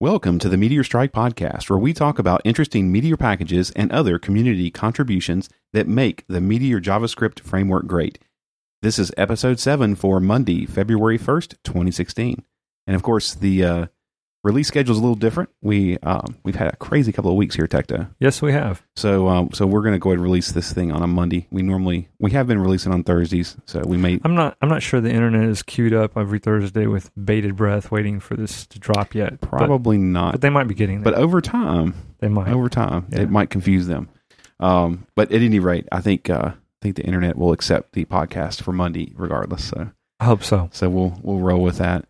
Welcome to the Meteor Strike podcast, where we talk about interesting Meteor packages and other community contributions that make the Meteor JavaScript framework great. This is episode 7 for Monday, February 1st, 2016. And of course, the uh, release schedule is a little different. We um, we've had a crazy couple of weeks here, Tecto. Yes, we have. So um, so we're going to go ahead and release this thing on a Monday. We normally we have been releasing on Thursdays, so we may I'm not. I'm not sure the internet is queued up every Thursday with bated breath, waiting for this to drop yet. But- probably not. but, they might be getting there. But over time, they might. over time, Yeah. it might confuse them. Um, but at any rate, I think uh, I think the internet will accept the podcast for Monday regardless. So I hope so. so we'll we'll roll with that.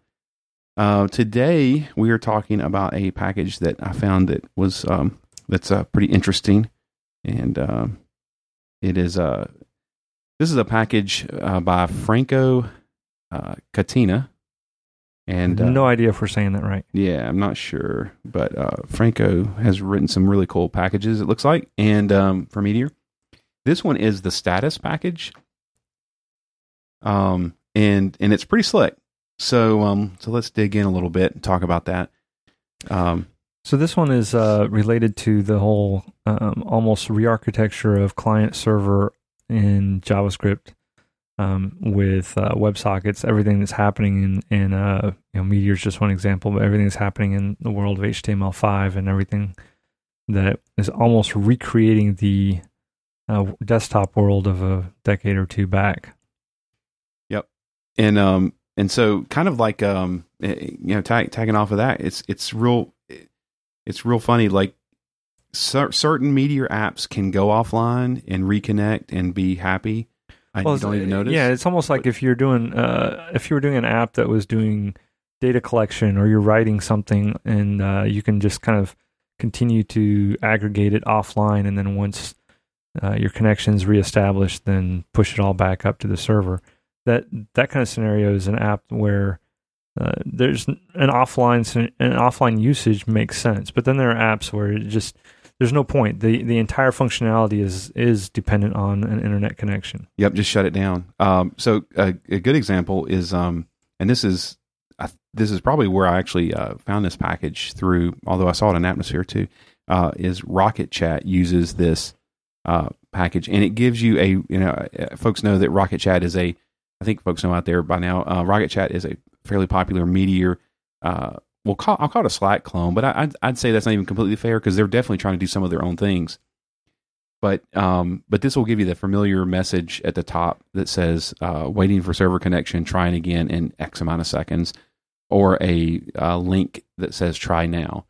Uh, today we are talking about a package that I found that was um, that's uh, pretty interesting, and um it is uh, this is a package uh, by Franco uh, Catena, and uh, no idea if we're saying that right. yeah, I'm not sure, but uh, Franco has written some really cool packages. It looks like, and um, for Meteor, this one is the status package, um, and and it's pretty slick. So um, so let's dig in a little bit and talk about that. Um, So this one is uh, related to the whole um, almost re-architecture of client server in JavaScript um, with uh, WebSockets. Everything that's happening in in uh, you know Meteor is just one example, but everything that's happening in the world of HTML5 and everything that is almost recreating the uh, desktop world of a decade or two back. Yep, and um and so kind of like um eh, you know tag, tagging off of that it's it's real it's real funny like cer- certain meteor apps can go offline and reconnect and be happy and you don't even notice Yeah, it's almost like if you're doing uh, if you were doing an app that was doing data collection or you're writing something and uh, you can just kind of continue to aggregate it offline and then once uh, your connection's reestablished then push it all back up to the server. That that kind of scenario is an app where uh, there's an offline an offline usage makes sense, but then there are apps where it just there's no point. the The entire functionality is is dependent on an internet connection. Yep, just shut it down. Um, so a, a good example is, um, and this is this is probably where I actually uh, found this package through. Although I saw it in Atmosphere too, uh, is Rocket Chat uses this uh, package, and it gives you a you know uh, folks know that Rocket Chat is a I think folks know out there by now. Uh, Rocket Chat is a fairly popular Meteor. Uh, well, call, I'll call it a Slack clone, but I, I'd, I'd say that's not even completely fair because they're definitely trying to do some of their own things but um, but this will give you the familiar message at the top that says uh, waiting for server connection, trying again in X amount of seconds, or a link that says try now.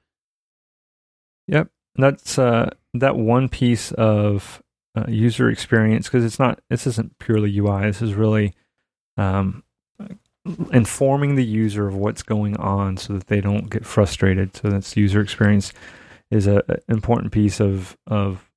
Yep, that's uh, that one piece of uh, user experience because it's not. This isn't purely UI. This is really um, informing the user of what's going on so that they don't get frustrated. So that's user experience is a, important piece of of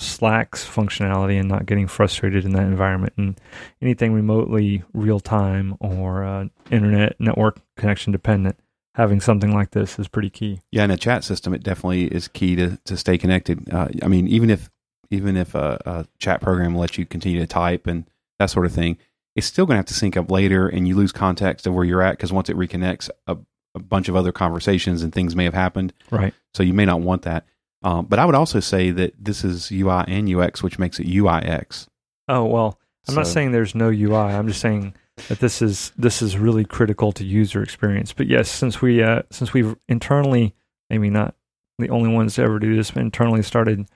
Slack's functionality and not getting frustrated in that environment. And anything remotely real time or uh, internet network connection dependent, having something like this is pretty key. Yeah, in a chat system, it definitely is key to to stay connected. Uh, I mean, even if even if a, a chat program lets you continue to type and that sort of thing, it's still going to have to sync up later, and you lose context of where you're at because once it reconnects, a, a bunch of other conversations and things may have happened. Right. So you may not want that. Um, but I would also say that this is UI and UX, which makes it UIX. Oh well, I'm not saying there's no UI. I'm just saying that this is this is really critical to user experience. But yes, since we uh, since we've internally, maybe not the only ones to ever do this, but internally started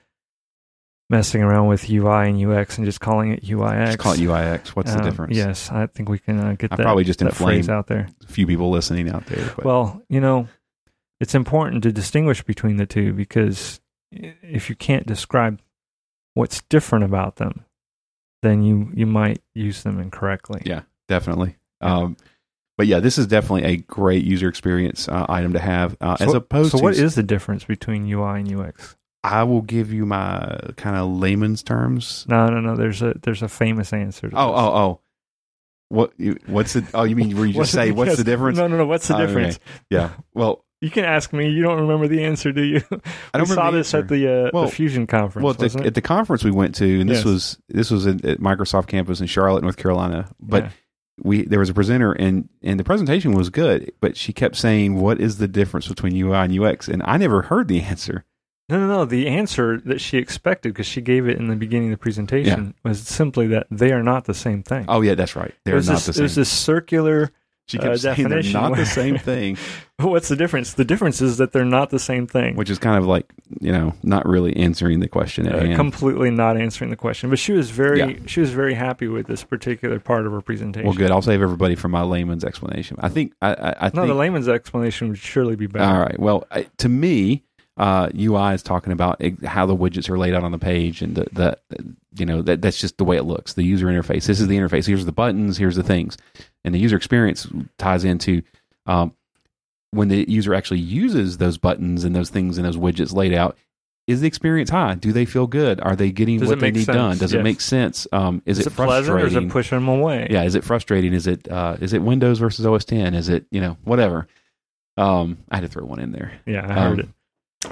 messing around with UI and UX and just calling it UIX. Just call it UIX. What's the um, difference? Yes, I think we can uh, get I that, probably just that phrase out there. a few people listening out there. But Well, you know, it's important to distinguish between the two because if you can't describe what's different about them, then you you might use them incorrectly. Yeah. definitely. Um, but yeah, this is definitely a great user experience uh, item to have. Uh, So, as opposed so to, what is the difference between UI and UX? I will give you my kind of layman's terms. No, no, no. There's a there's a famous answer. To Oh, this. oh, oh. What? You, what's it? Oh, you mean where you just say what's yes. the difference? No, no, no. What's the Oh, okay. difference? Yeah. Well, You can ask me. You don't remember the answer, do you? I don't saw this at the, uh, Well- the Fusion conference, well, the, at the conference we went to, and this Yes. was this was at, at Microsoft campus in Charlotte, North Carolina. But Yeah. we there was a presenter and and the presentation was good, but she kept saying, "What is the difference between UI and UX?" And I never heard the answer. No, no, no. The answer that she expected, because she gave it in the beginning of the presentation, was simply that they are not the same thing. Oh yeah, that's right. They're not this, the same. was this circular. she kept uh, saying they're not the same thing, What's the difference? The difference is that they're not the same thing. which is kind of like you know not really answering the question at Uh, hand. completely not answering the question, but she was very Yeah. she was very happy with this particular part of her presentation. well, good. I'll save everybody for my layman's explanation. I think I, I, I No, think the layman's explanation would surely be better. All right. Well, I, to me, uh, UI is talking about how the widgets are laid out on the page, and the, the you know that that's just the way it looks. The user interface. This is the interface. Here's the buttons. Here's the things, and the user experience ties into um, when the user actually uses those buttons and those things and those widgets laid out. Is the experience high? Do they feel good? Are they getting Does what they need sense? done? Does it make sense? Um, is, Is, it, it pleasant or is it pushing them away? yeah is it frustrating is it uh is it windows versus os 10 is it you know whatever um i had to throw one in there Yeah, I heard Um, it.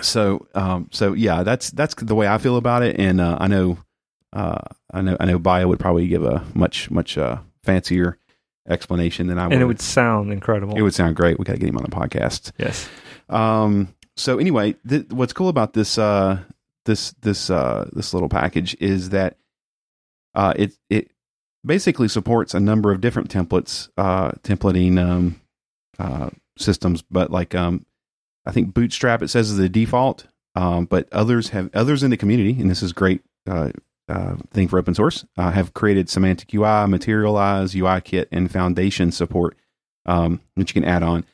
So um so yeah that's that's the way i feel about it and uh i know uh i know i know bio would probably give a much much uh fancier explanation than i would And it would sound incredible. it would sound great we got to get him on the podcast yes. um, so anyway, th- what's cool about this uh, this this uh, this little package is that uh, it it basically supports a number of different templates, uh, templating um, uh, systems. But like um, I think Bootstrap it says is the default, um, but others have others in the community, and this is great. Uh, uh, thing for open source uh, have created semantic UI, Materialize, UI Kit, and Foundation support um, that you can add on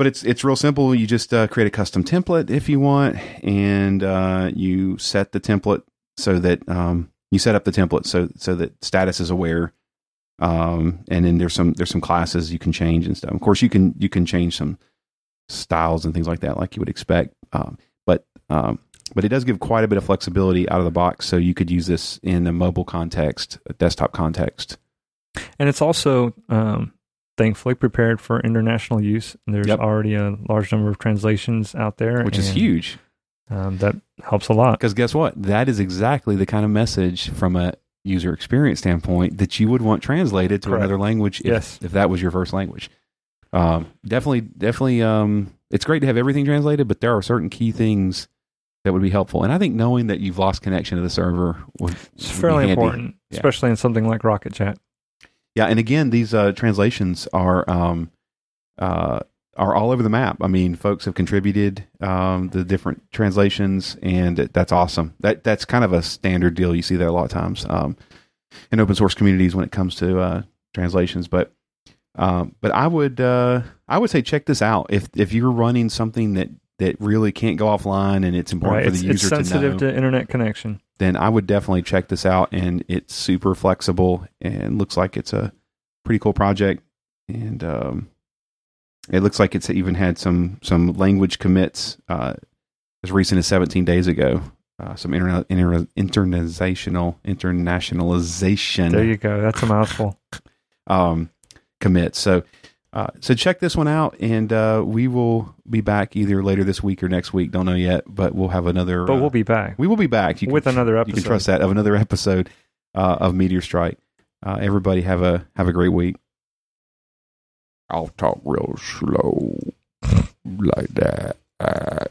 but it's it's real simple. You just uh, create a custom template if you want, and uh, you set the template so that um, you set up the template so so that status is aware. Um, and then there's some there's some classes you can change and stuff. Of course, you can you can change some styles and things like that, like you would expect. Um, but um, but it does give quite a bit of flexibility out of the box. So you could use this in a mobile context, a desktop context. And it's also um, thankfully prepared for international use. There's Yep. already a large number of translations out there, Which is huge. Um, that helps a lot. Because guess what? That is exactly the kind of message from a user experience standpoint that you would want translated to Correct. another language if, Yes. if that was your first language. Um, definitely, definitely, um, it's great to have everything translated, but there are certain key things that would be helpful. And I think knowing that you've lost connection to the server would, It's would be fairly important, Yeah. especially in something like Rocket Chat. Yeah, and again, these uh, translations are um, uh, are all over the map. I mean, folks have contributed um, the different translations, and that's awesome. That that's kind of a standard deal. You see that a lot of times um, in open source communities when it comes to uh, translations. But um, but I would uh, I would say check this out if if you're running something that that really can't go offline and it's important Right? for It's, the it's user to know sensitive to internet connection. then I would definitely check this out. And it's super flexible and looks like it's a pretty cool project. And um, it looks like it's even had some some language commits uh, as recent as 17 days ago. Uh, some interna- inter- international internationalization There you go. That's a mouthful. um, commits. So. Uh, so check this one out, and uh, we will be back either later this week or next week. Don't know yet, but we'll have another. But uh, we'll be back we will be back. You can with another you can trust that of another episode uh, of Meteor Strike. Uh, everybody have a have a great week. I'll talk real slow like that. Uh,